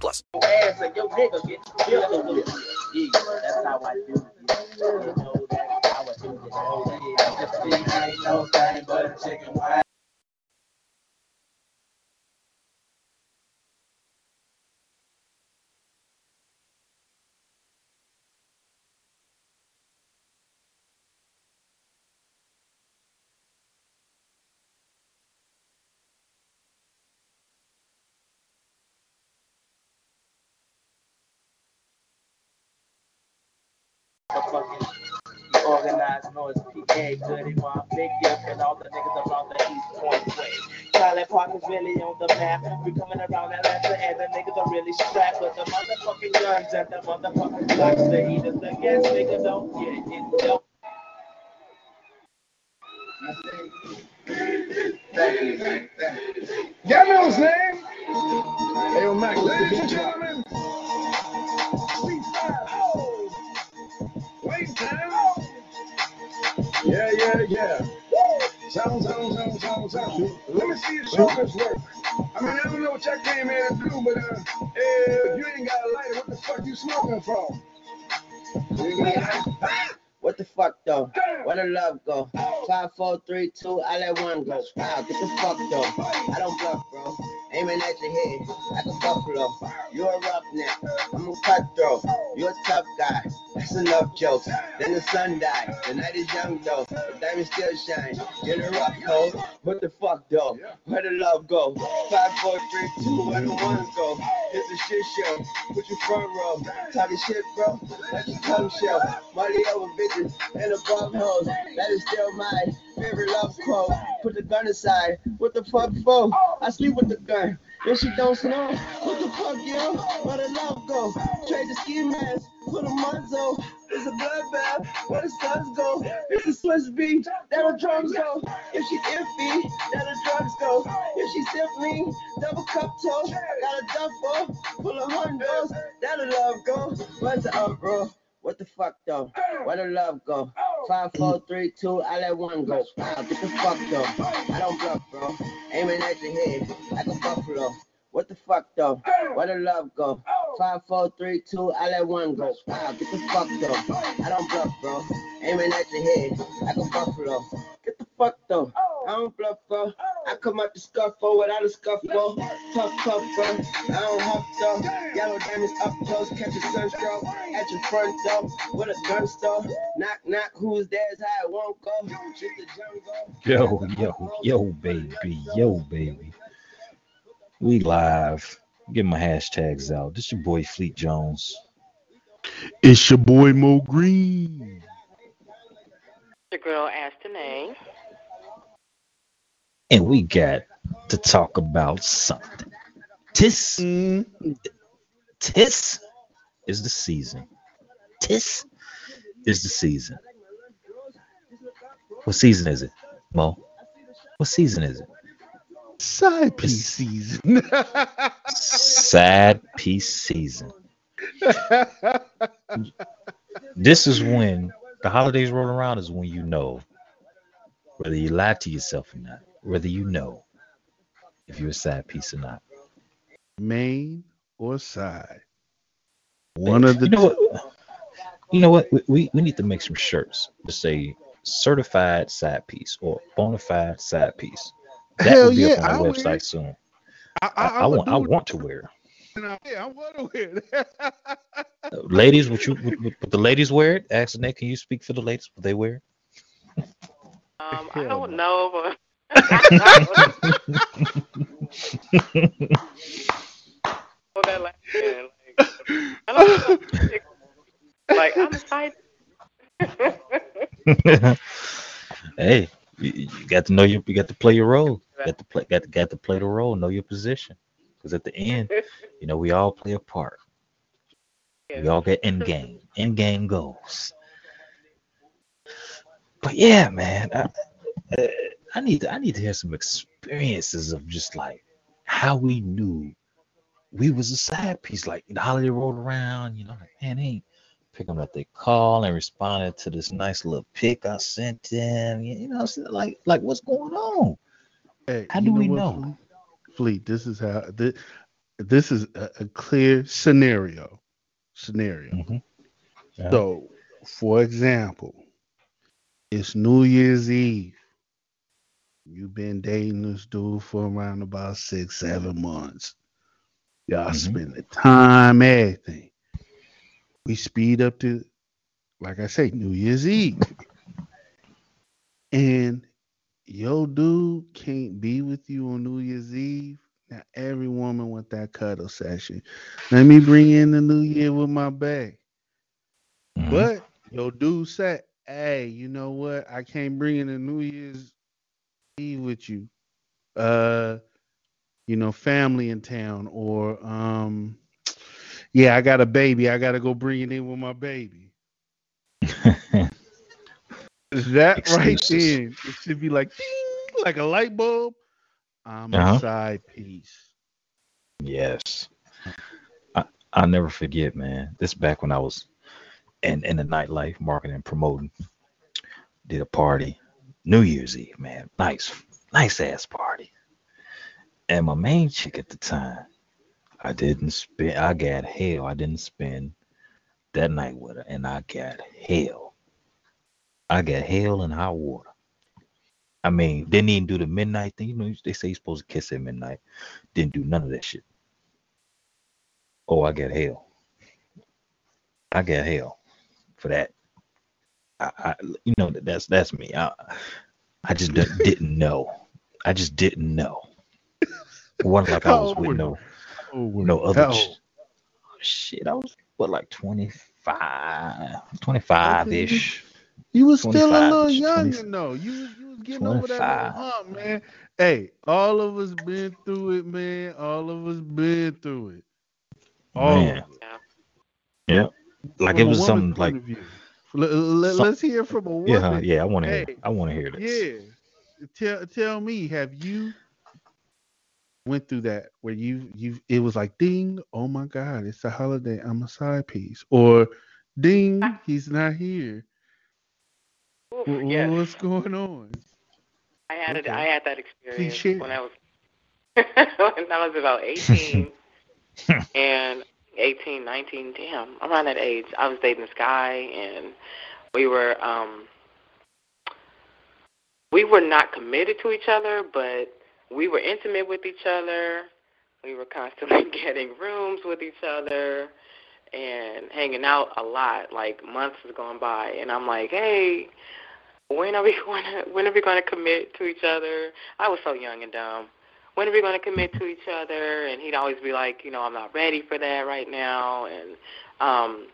plus. ass and your nigga get killed with it. That's how I do it. I do it. Wire. Motherfucking Organized Noize, PA, goody one, Big Gipp, and all the niggas around the East Point way. Silent Park is really on the map. We coming around Atlanta, and the niggas are really strapped with the motherfucking guns and the motherfucking blocks. The heaters, the gas, nigga, don't get it, don't. Got me on his name. Hey, yo, Mac, ladies and gentlemen. Yeah. Sound, sound, sound, sound, sound. Let me see show this work. I mean, I don't know what y'all came here to do, but uh, if you ain't got a lighter, what the fuck you smoking from? You ain't What the fuck though? Where the love go? Five, four, three, two, I let one go. Wow, get the fuck though. I don't bluff, bro. Aiming at your head like a buffalo. You're a roughneck. I'm a cutthroat. You're a tough guy. That's enough jokes. Then the sun died. The night is young though. The diamond still shine. Get a rough code. What the fuck though? Where the love go? Five, four, three, two, where the ones go? It's a shit show. Put your front row. Talking shit, bro. Let your tongue show. Money over bitches and above hoes. That is still my favorite love quote. Put the gun aside. What the fuck for? I sleep with the gun. If she don't snow, what the fuck, yo? Where the love go? Trade the ski mask. Put a muzzle. It's a bloodbath. Where the suns go? It's a Swiss beat. That the drums go. If she iffy, that the drugs go. If she simply double cup toe, got a duffel full of hundos. That the love go. Where's the up, bro? What the fuck though? Where the love go? Five, four, three, two, I let one go. Wow, get the fuck though. I don't bluff, bro. Aiming at your head like a buffalo. What the fuck though? Where the love go? Five, four, three, two, I let one go. Wow, get the fuck though. I don't bluff, bro. Aiming at your head like a buffalo. Get the fuck though. I don't bluff, bro. I come out the scuffle without a scuffle. Tough, tough, bro. I don't huff though. Yellow diamonds up close, catch a sunstroke at your front door with a gun store. Knock, knock, who's there's how it won't go. Shoot the jungle. Yo, yo, yo, baby, yo, baby. We live. Get my hashtags out. This your boy Fleet Jones. It's your boy Mo Green. The girl asked the name. And we got to talk about something. Tis Tis is the season. Tis is the season. What season is it, Mo? What season is it? Side piece season. Sad piece season. This is when the holidays roll around, is when you know whether you lie to yourself or not, whether you know if you're a sad piece or not. Main or side? One of the you know what? You know what? We, we, we need to make some shirts to say certified side piece or bona fide side piece. That Hell will be yeah, up on I the wear website soon. I, I, I, would want I want to wear. Yeah, I want to wear it. Ladies, would you would, would the ladies wear it? Ask Nate, can you speak for the ladies? Would they wear it? Um, I don't know, but Hold that like, like, I like I'm excited. hey, you, you got to know your you got to play your role. Got to play got to, got to play the role, know your position. Because at the end, You know, we all play a part. We all get in game, in game goals. But yeah, man, I, uh, I need to, I need to hear some experiences of just like how we knew we was a side piece. Like the holiday rolled around, you know, like man, they ain't picking up their call and responding to this nice little pic I sent them. You know, like like what's going on? Hey, How do we what, know? Fleet? This is how this, this is a, a clear scenario. Scenario. Mhm. Yeah. So, for example, it's New Year's Eve. You've been dating this dude for around about six, seven months. Y'all Mhm. spend the time, everything. We speed up to, like I say, New Year's Eve. and yo dude can't be with you on New Year's Eve. Now every woman want that cuddle session. Let me bring in the new year with my bag. Mhm. But yo dude said, hey, you know what? I can't bring in the New Year's With you. Uh, you know, family in town, or um, yeah, I got a baby. I gotta go bring it in with my baby. That right Excuses. then, it should be like ding, like a light bulb. I'm Uh-huh. a side piece. Yes. I, I'll never forget, man. This back when I was in, in the nightlife, marketing and promoting. Did a party, New Year's Eve, man. Nice, nice ass party. And my main chick at the time, I didn't spend, I got hell. I didn't spend that night with her, and I got hell. I got hell and hot water. I mean, didn't even do the midnight thing. You know, they say you're supposed to kiss at midnight. Didn't do none of that shit. Oh, I got hell. I got hell for that. I, I you know, that- that's that's me. I, I just didn't know. I just didn't know. It wasn't like I was with no no other How ch- old? shit. I was what like 25, 25 ish. You was still a 25, little 20 younger, though. You was you was getting over that 25. hump, man. Hey, all of us been through it, man. All of us been through it. All Man. of us. Yeah. Like From it was something like view. Let, let, Some- us hear from a woman. yeah, yeah. I want to hear. I want to hear this. Yeah. Tell tell me, have you went through that where you you it was like ding, oh my god, it's a holiday, I'm a side piece. Or ding, ah. he's not here. Oof, Wh- wh- yes. What's going on? I had it. I had that experience when I was when I was about 18 and 18, 19. Damn, around that age, I was dating this guy, and we were um we were not committed to each other, but we were intimate with each other. We were constantly getting rooms with each other and hanging out a lot. Like months was going by, and I'm like, hey, when are we going to when are we going to commit to each other? I was so young and dumb. When are we going to commit to each other? And he'd always be like, you know, I'm not ready for that right now. And um,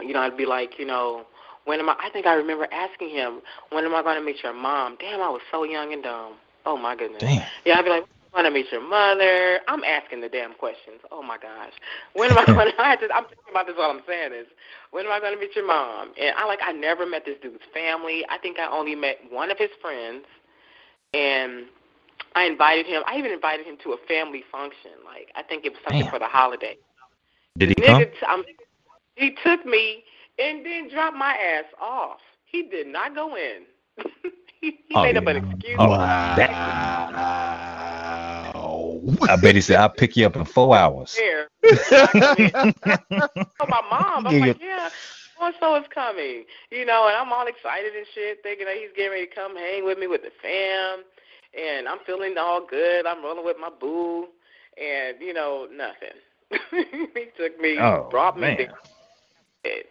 you know, I'd be like, you know, when am I? I think I remember asking him, when am I going to meet your mom? Damn, I was so young and dumb. Oh my goodness. Damn. Yeah, I'd be like, when am I going to meet your mother? I'm asking the damn questions. Oh my gosh. When am I going to? I had to, I'm thinking about this while I'm saying this. When am I going to meet your mom? And I like, I never met this dude's family. I think I only met one of his friends, and I invited him. I even invited him to a family function. Like, I think it was something Damn. for the holiday. Did he come? Nigga, t- I'm, he took me and then dropped my ass off. He did not go in. he he Oh, made up an excuse. Oh, Wow. I bet he said, "I'll pick you up in four hours." there. I told my mom, I'm Yeah, like, yeah, so and so is coming, you know, and I'm all excited and shit, thinking that he's getting ready to come hang with me with the fam, and I'm feeling all good. I'm rolling with my boo, and you know, nothing. he took me, Oh, brought me there.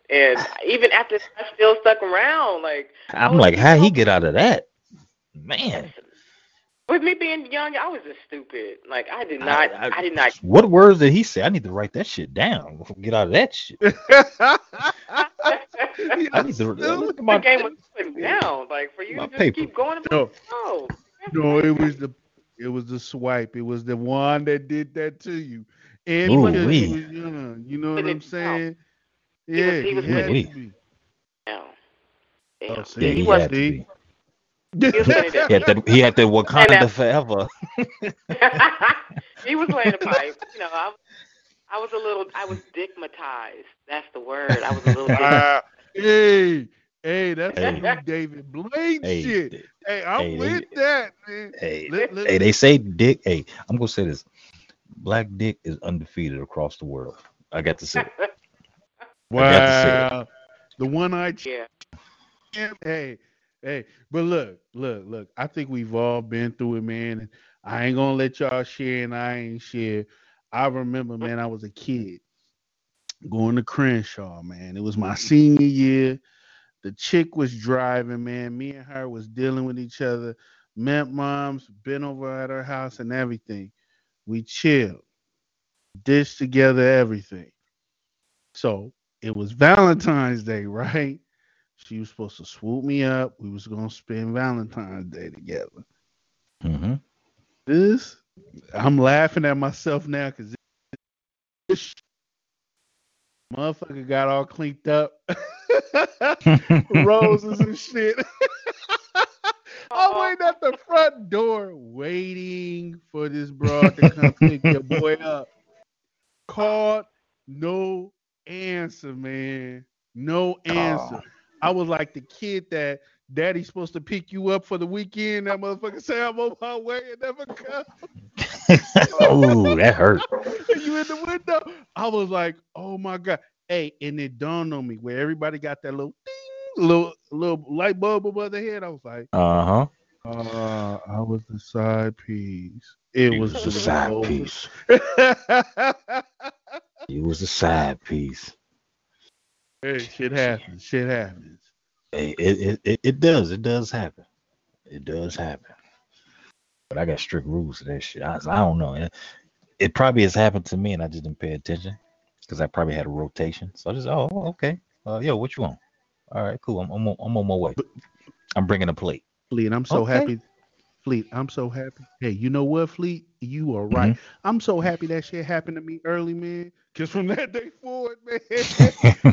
And even after I still stuck around. Like I'm Oh, like, how he get out of that? Man, with me being young, I was just stupid. Like I did not, I- I, did not. what words did he say? I need to write that shit down. Get out of that shit. I need to look at my. game was putting down. Like for you to just paper. keep going no. No, it was the it was the swipe. It was the one that did that to you. And Ooh, because wee. he was young, you know what I'm it- saying? He was- Yeah, he he was had wee. to be. No. Oh, Damn. see, Yeah, he he was had to see? be. was finna do- He had that. He had that Wakanda that- forever. he was laying a pipe. You know, I, I was a little, I was dickmatized. That's the word. I was a little. dick- Ah, hey, hey, that's Hey. some new David Blaine Hey, shit. Hey, I'm hey, they- with that, man. hey, Let- let- hey, they say Dick. Hey, I'm gonna say this. Black Dick is undefeated across the world. I got to say. it. I say. Wow. The one eyed yeah. Hey, hey. But look, look, look. I think we've all been through it, man. I ain't gonna let y'all share and I ain't share. I remember, man, I was a kid going to Crenshaw, man. It was my senior year. The chick was driving, man. Me and her was dealing with each other. Met moms, been over at her house and everything. We chilled, dished together everything. So it was Valentine's Day, right? She was supposed to swoop me up. We was gonna spend Valentine's Day together. Mm-hmm. This, I'm laughing at myself now because motherfucker got all cleaned up, roses and shit. I'm waiting at the front door, waiting for this broad to come pick your boy up. Called, no answer, man. No answer. Aw. I was like the kid that daddy's supposed to pick you up for the weekend. That motherfucker say I'm on my way and never come. oh, that hurt. And you in the window. I was like, oh my god. Hey, and it dawned on me where everybody got that little ding, little little light bulb above their head. I was like, Uh huh. uh, I was the side piece. It was the the side over. piece. It was the side piece. hey, shit happens. Shit happens. It, it, it, does. It does happen. It does happen. But I got strict rules to that shit. I, I don't know. It, it probably has happened to me and I just didn't pay attention because I probably had a rotation. So I just, oh, okay. Uh, yo, what you want? All right, cool. I'm, I'm, on, I'm on my way. I'm bringing a plate. Fleet, I'm so Okay. happy. Fleet, I'm so happy. Hey, you know what, Fleet? You are right. Mm-hmm. I'm so happy that shit happened to me early, man. Cause from that day forward, man,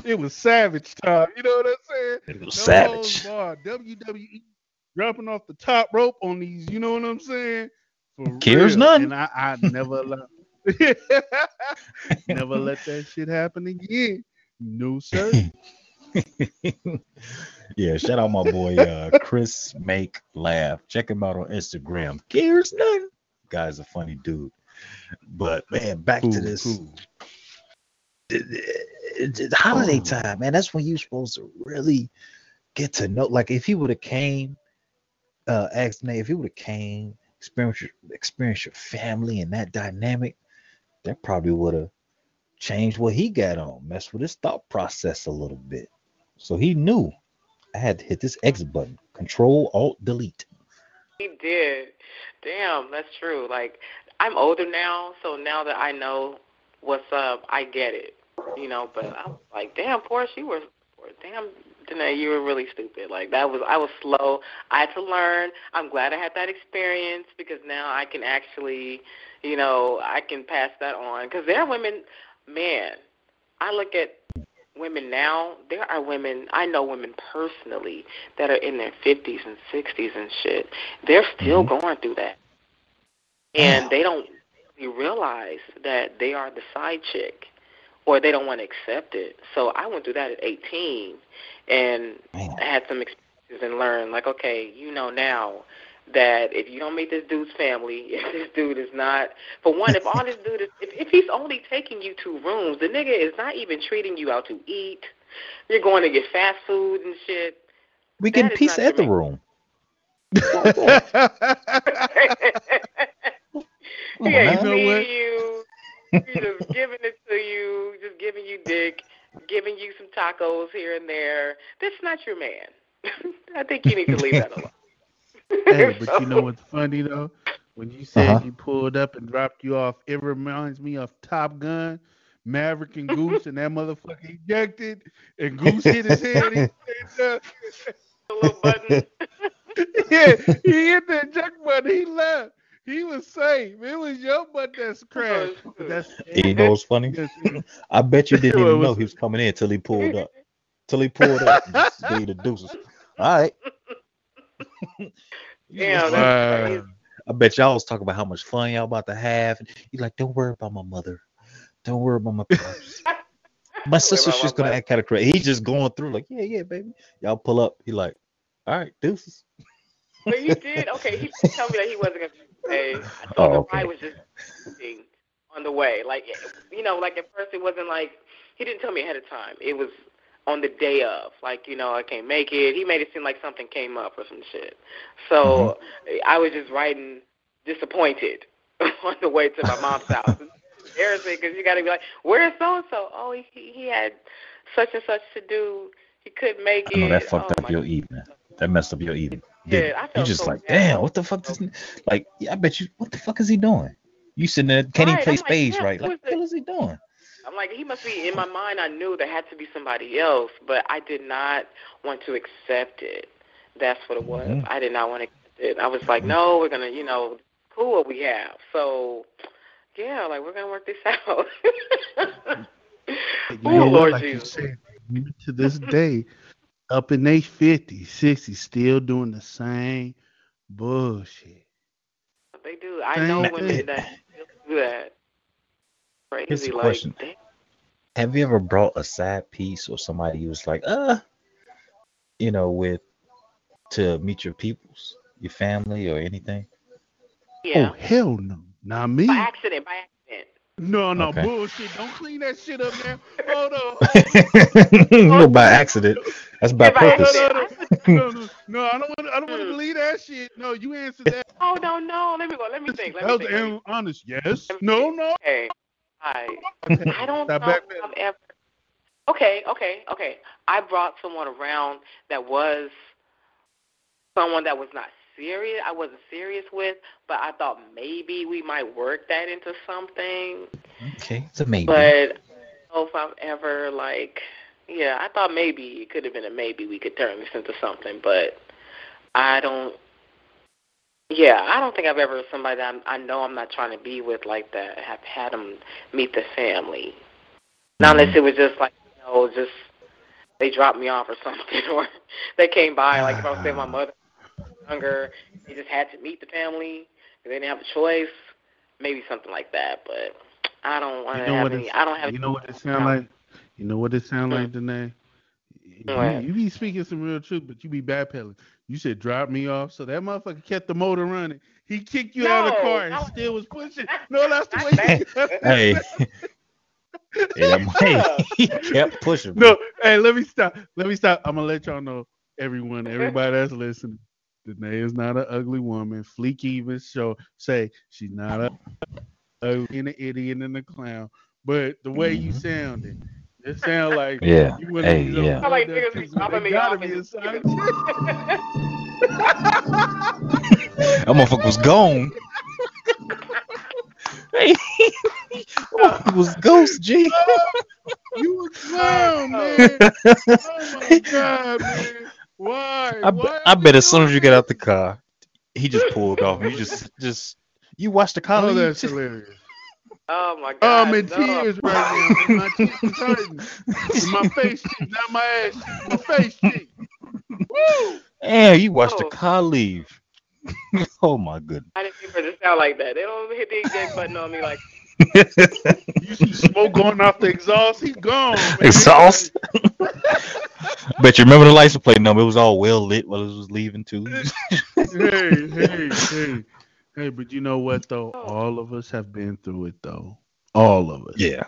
it was savage time. You know what I'm saying? It was No savage. WWE dropping off the top rope on these. You know what I'm saying? For Cares real. none. And I, I never allow. never let that shit happen again. No sir. yeah, shout out my boy uh Chris Make Laugh. Check him out on Instagram. Cares none. Guy's a funny dude. But man, back to this. cool. it- it- it's holiday time, man. That's when you're supposed to really get to know. Like if he would have came, uh, asked Nate if he would have came, experience your experience your family and that dynamic, that probably would have changed what he got on, messed with his thought process a little bit. So he knew I had to hit this X button, Control Alt Delete. He did. Damn, that's true. Like I'm older now, so now that I know what's up, I get it. You know, but I'm like, damn, Porsche, you were, damn, Danae, you were really stupid. Like that was, I was slow. I had to learn. I'm glad I had that experience because now I can actually, you know, I can pass that on. Because there are women, man. I look at women now. There are women. I know women personally that are in their 50s and 60s and shit. They're still mm-hmm. going through that, and Wow. they don't really realize that they are the side chick, or they don't want to accept it. So I went through that at 18, and Man. I had some experiences and learned, like, okay, you know now that if you don't meet this dude's family, if this dude is not, for one, if all this dude is, if, if he's only taking you to rooms, the nigga is not even treating you out to eat. You're going to get fast food and shit. We That get is pizza at the your room. he ain't You know feeding you. He's just giving it to you, just giving you dick, giving you some tacos here and there. That's not your man. I think you need to leave that alone. hey, but you know what's funny though? When you said Uh-huh. he pulled up and dropped you off, it reminds me of Top Gun, Maverick and Goose, and that motherfucker ejected, and Goose hit his head. He, stayed a little button. up. yeah, he hit the eject button. He left. he was safe. It was your butt that's crashed. But that's You know what's funny? Yes, yes. I bet you didn't even know he was coming in till he pulled up. Till he pulled up. and gave the deuces. All right. Yeah, that's Wow. I bet y'all was talking about how much fun y'all about to have. He's like, don't worry about my mother. Don't worry about my pops. my sister's about just my gonna mother. act kind of crazy. He's just going through like, yeah, yeah, baby. Y'all pull up. He like, all right, deuces. But he did. Okay, he did tell me that he wasn't gonna stay. I thought Oh, the okay. ride was just on the way. Like you know, like at first it wasn't like he didn't tell me ahead of time. It was on the day of. Like you know, I can't make it. He made it seem like something came up or some shit. So mm-hmm. I was just writing disappointed on the way to my mom's house. It's embarrassing because you got to be like, where's so and so? Oh, he he had such and such to do. He couldn't make it. know that fucked oh, up your evening. That messed up your evening. didn't Yeah, you just so like, bad. damn, what the fuck does like yeah, I bet you what the fuck is he doing? You sitting there, can Right, he play like, spades yeah, right? Like, what the hell is he doing? I'm like, he must be in my mind. I knew there had to be somebody else, but I did not want to accept it. That's what it was. Mhm. I did not want to accept it. I was like, no, we're gonna, you know, cool what we have. So, yeah, like we're gonna work this out. You know? Lord Like you said, to this day, up in their 50s, 60s, still doing the same bullshit. They do. I know women that do that. Crazy, Here's the like question. damn. Have you ever brought a side piece or somebody who was like, uh, you know, with to meet your peoples, your family or anything? yeah. Oh, hell no. Not me. By accident, by accident. No, no, Okay. bullshit. Don't clean that shit up now. Hold on. no, by accident. That's by Yeah, purpose. accident. No, no, no, I don't want. I don't want to Hmm. believe that shit. No, you answer that. Oh no, no. Let me go. Let me think. Let that was think. Let me an honest. Yes. No, no. Okay. I I don't Stop know back if I've ever. Okay, okay, okay. I brought someone around that was someone that was not serious. I wasn't serious with, but I thought maybe we might work that into something. Okay, it's a maybe. But I don't know if I've ever like. Yeah, I thought maybe it could have been a maybe we could turn this into something, but I don't. Yeah, I don't think I've ever somebody that I'm, I know I'm not trying to be with like that. Have had them meet the family. Not unless mm-hmm. it was just like you know, just they dropped me off or something, or they came by. Like if I was saying my mother younger, they just had to meet the family. They didn't have a choice. Maybe something like that, but I don't want You to know have any. I don't have. You know what it sound like? You know what it sound hmm. like, Danae? You, you be speaking some real truth, but you be backpedaling. You said drop me off, so that motherfucker kept the motor running. He kicked you out of the car and I- still was pushing. No, that's the way. You, hey, yeah, hey, he kept pushing. no, hey, let me stop. Let me stop. I'm gonna let y'all know, everyone, everybody that's listening. Danae is not an ugly woman. Fleet even show say she's not a ugly and an idiot and a clown. But the way you mm-hmm. sounded, it sound like Yeah, you one of hey, these yeah. I like niggas be kids, dropping me off be and a just son. That motherfucker was gone. hey, that was ghost, G. You a clown, man. Oh my god, man. Why? I, Why bet- I bet as soon as you get out the car, he just pulled off. You just, just, you watched the car. Oh, that's hilarious. Oh my Oh, God! I'm in no. tears right now. My cheeks is hurting. My face cheek, not my ass cheek. My face cheek. Woo! Yeah, you watched the Oh. car leave. oh my goodness. I didn't mean for it to sound like that. They don't hit the eject button on me like. You see smoke going off the exhaust. He's gone. Man. Exhaust? Bet you remember the license plate number? It was all well lit while it was leaving too. hey, hey, hey, hey. But you know what though? Oh. All of us have been through it though. All of us. yeah,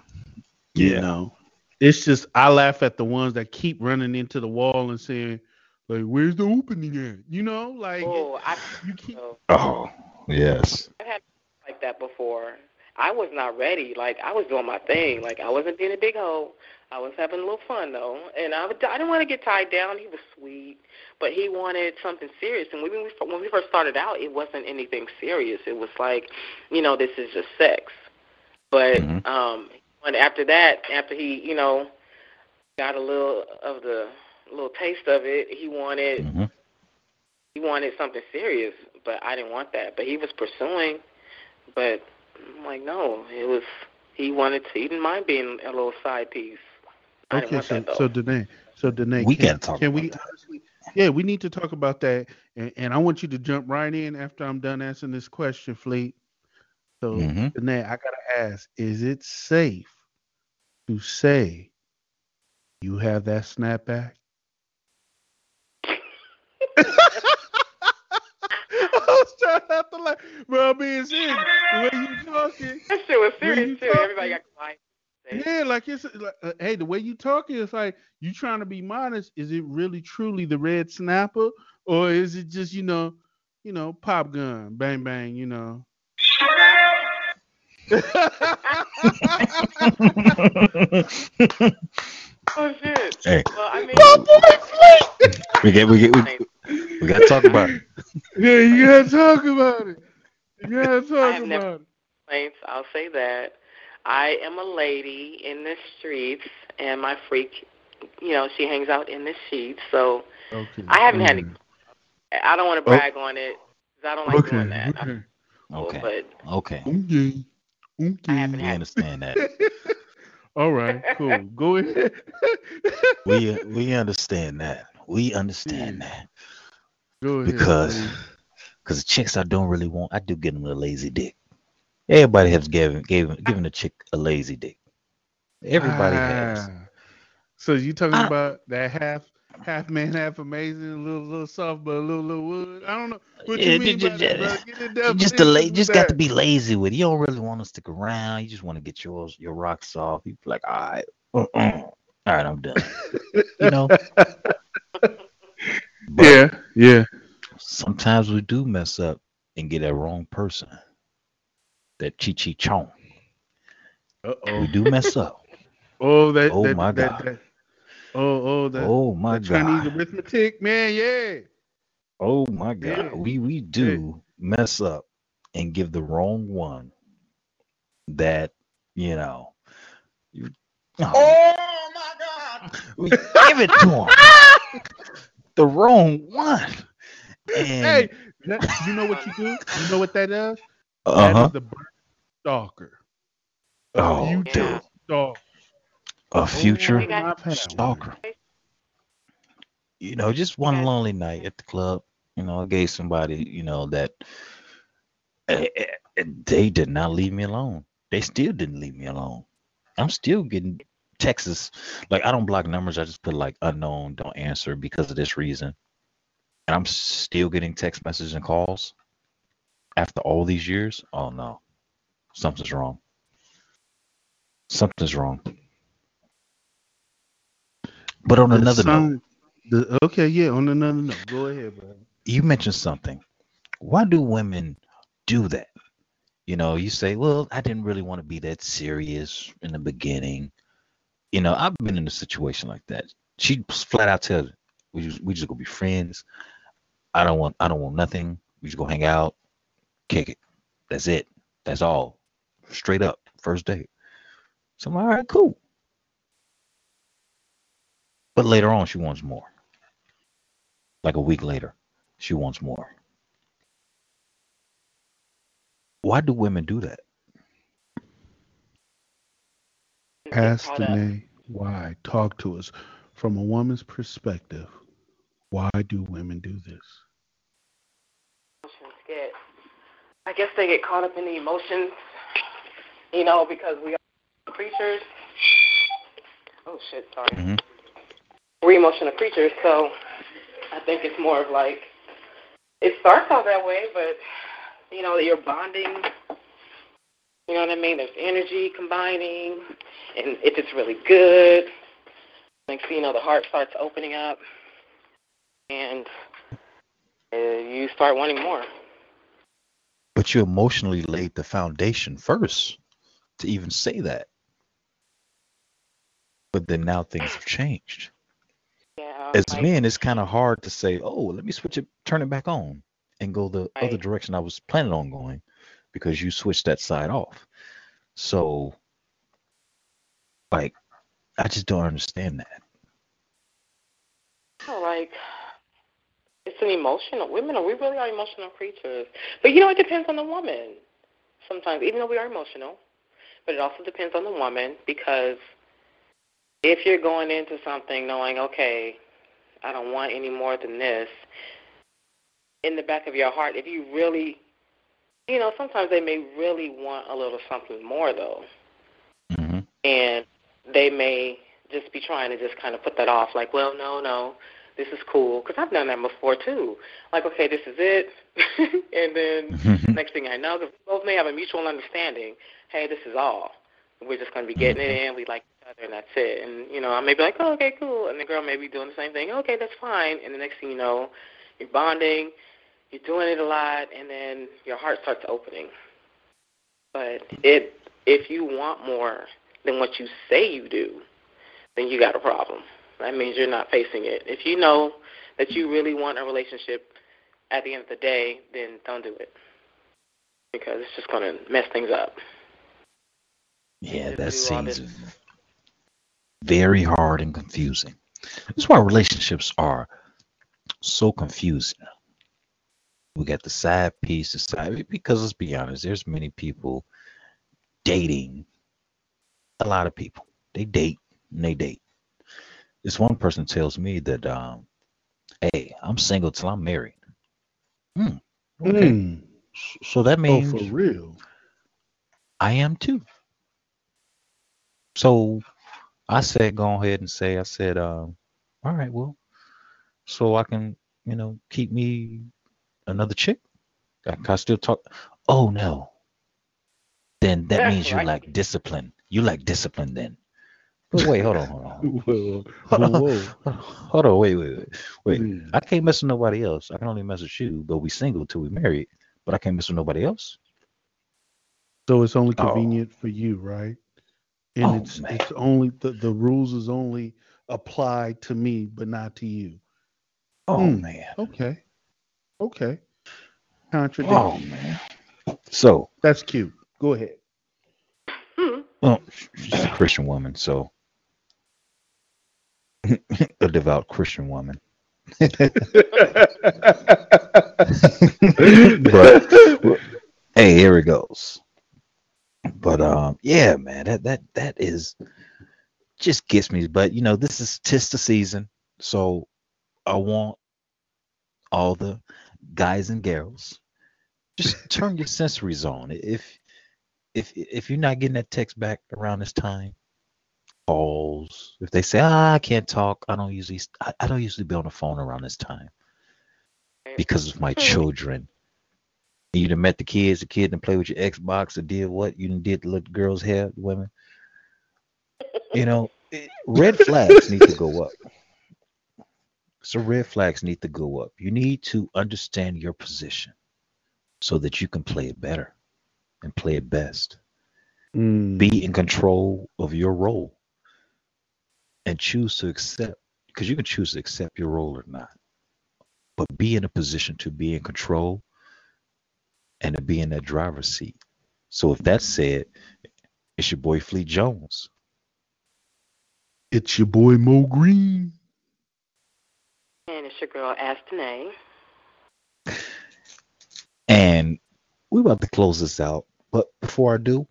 You yeah. know, it's just I laugh at the ones that keep running into the wall and saying, like, "Where's the opening at?" You know, like Oh, I. you keep. Oh, yes. I've had like that before. I was not ready. Like I was doing my thing. Like I wasn't being a big hoe. I was having a little fun though, and I, would, I didn't want to get tied down. He was sweet, but he wanted something serious. And when we when we first started out, it wasn't anything serious. It was like, you know, this is just sex. But Mhm. um, and after that, after he, you know, got a little of the little taste of it, he wanted hmm he wanted something serious, but I didn't want that. But he was pursuing, but I'm like, no, it was he wanted to. He didn't mind being a little side piece. I didn't Okay, want so that so Danae, so Danae, We can, gotta talk can about we that. honestly? Yeah, we need to talk about that, and, and I want you to jump right in after I'm done answering this question, Fleet. So Mhm. Danae, I gotta ask: Is it safe to say you have that snapback? I was trying not to laugh, bro. I'm being serious. The way you talking, that shit was serious too. Everybody got quiet. Yeah, like it's like, uh, hey, the way you talking is like you trying to be modest. Is it really truly the red snapper, or is it just you know, you know, pop gun, bang bang, you know? Oh shit. Hey. Well, I mean, we get we get we, we gotta talk about it. yeah, you gotta talk about it. You gotta talk have about never- it. complaints. I'll say that. I am a lady in the streets, and my freak, you know, she hangs out in the sheets. So Okay. I haven't had any. mm, I don't want to brag on it because I don't like Okay. doing that. Okay. Okay. But Okay. Okay. I haven't We had. understand that. All right. Cool. Go ahead. We we understand that. We understand Yeah. that Go ahead. because because the chicks I don't really want, I do get them a lazy dick. Everybody has given given given a chick a lazy dick. Everybody has. Ah. So you talking I- about that half half man, half amazing, a little little soft, but a little little wood? I don't know what Yeah, you mean ju- by ju- that, bro. Get the You just the la- just got to be lazy with it. You don't really want to stick around. You just want to get yours your rocks off. You be like, all right, uh-uh. all right, I'm done. You know. But yeah, yeah. sometimes we do mess up and get that wrong person. That chi chi chong. Uh oh. We oh. do mess up. Oh, that. Oh that, my that, God. That, oh, oh, that. oh my that Chinese god. arithmetic, man. Yeah. Oh my god. Yeah. We we do mess up and give the wrong one that, you know. You, oh, my God. we give it to him. the wrong one. And Hey, that, you know what you do? You know what that does? That uh-huh. is the bird stalker. A Oh, future dude. stalker. a future We got- I've had one. stalker. You know, just one lonely night at the club. You know, I gave somebody, you know, that eh, they did not leave me alone. They still didn't leave me alone. I'm still getting Texas. Like I don't block numbers. I just put like unknown, don't answer because of this reason. And I'm still getting text messages and calls after all these years. Oh no, something's wrong. Something's wrong. But on The another note, the, okay, yeah, on another note. Go ahead, bro. you mentioned something. Why do women do that? You know, you say, well, I didn't really want to be that serious in the beginning. You know, I've been in a situation like that. She flat out tells we just, we just gonna be friends. I don't want I don't want nothing. We just gonna hang out, kick it. That's it. That's all. Straight up. First date. So I'm all right, cool. But later on she wants more. Like a week later, she wants more. Why do women do that? Ask caught up. Danae why. Talk to us from a woman's perspective. Why do women do this? emotions get I guess they get caught up in the emotions, you know, because we are creatures. Oh shit, sorry. Mhm. We're emotional creatures, so I think it's more of like it starts out that way, but you know, you're bonding. You know what I mean? There's energy combining, and if it's really good, thing you know, the heart starts opening up, and uh, you start wanting more. But you emotionally laid the foundation first to even say that. But then now things have changed. Yeah. As like- men, it's kind of hard to say, oh, let me switch it, turn it back on, and go the other direction I was planning on going because you switched that side off. So, like, I just don't understand that. Like an emotional women are we really are emotional creatures. But you know, it depends on the woman. Sometimes, even though we are emotional, but it also depends on the woman because if you're going into something knowing, okay, I don't want any more than this, in the back of your heart, if you really, you know, sometimes they may really want a little something more though, hmm and they may just be trying to just kind of put that off, like, well, no, no, this is cool, because I've done that before too. Like, okay, this is it, and then next thing I know, both may have a mutual understanding. Hey, this is all. We're just going to be getting it mm-hmm. in. We like each other, and that's it. And you know, I may be like, oh, okay, cool, and the girl may be doing the same thing. Okay, that's fine. And the next thing you know, you're bonding, you're doing it a lot, and then your heart starts opening. But it, if you want more than what you say you do, then you got a problem. That means you're not facing it. If you know that you really want a relationship at the end of the day, then don't do it because it's just going to mess things up. Yeah, that seems very hard and confusing. That's why relationships are so confusing. We got the side piece, the side because let's be honest, there's many people dating. A lot of people they date and they date. This one person tells me that, um, "Hey, I'm single till I'm married." Hmm. Okay. Mm. So that Oh, means for real? I am too. So I said, go ahead and say, I said, um, all right, well, so I can, you know, keep me another chick. I can I still talk. Oh no. Then that That's means you right. lack discipline. You like discipline then. But wait, hold on, hold on. Whoa, Hold on, whoa. hold on, wait, wait, wait. Wait. Yeah. I can't mess with nobody else. I can only mess with you, but we single till we married. But I can't mess with nobody else. So it's only Oh. convenient for you, right? And Oh, it's man. it's only the, the rules is only applied to me, but not to you. Oh Hmm. man. Okay. Okay. Contradiction. Oh man. So That's cute. Go ahead. Hmm. Well, she's a Christian woman, so a devout Christian woman. but hey, here it goes. But um, yeah, man, that that that is just gets me. But you know, this is tis the season, so I want all the guys and girls just turn your sensories on. If if if you're not getting that text back around this time, calls. If they say, ah, I can't talk, I don't usually I, I don't usually be on the phone around this time because of my children. You done met the kids, the kid done play with your Xbox or did what? You done did the little girls' hair, women. You know, red flags need to go up. So red flags need to go up. You need to understand your position so that you can play it better and play it best Mm. be in control of your role and choose to accept because you can choose to accept your role or not but be in a position to be in control and to be in that driver's seat so if that's said it's your boy fleet jones It's your boy Mo Green. And it's your girl Aston A. and we're about to close this out but before i do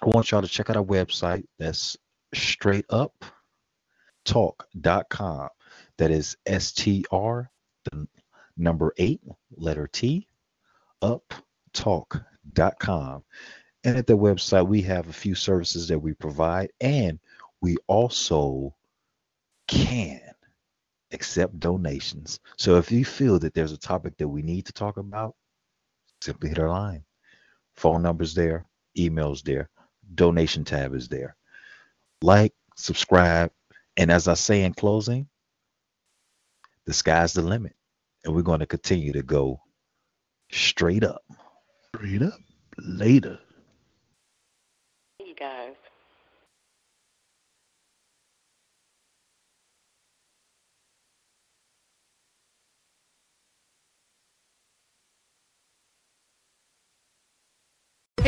i want y'all to check out our website that's straight up talk.com that is str the number eight letter t up talk.com and at the website we have a few services that we provide and we also can accept donations so if you feel that there's a topic that we need to talk about simply hit our line. Phone number's there, email's there, donation tab is there. Like, subscribe, and as I say in closing, the sky's the limit, and we're going to continue to go straight up. Straight up. Later.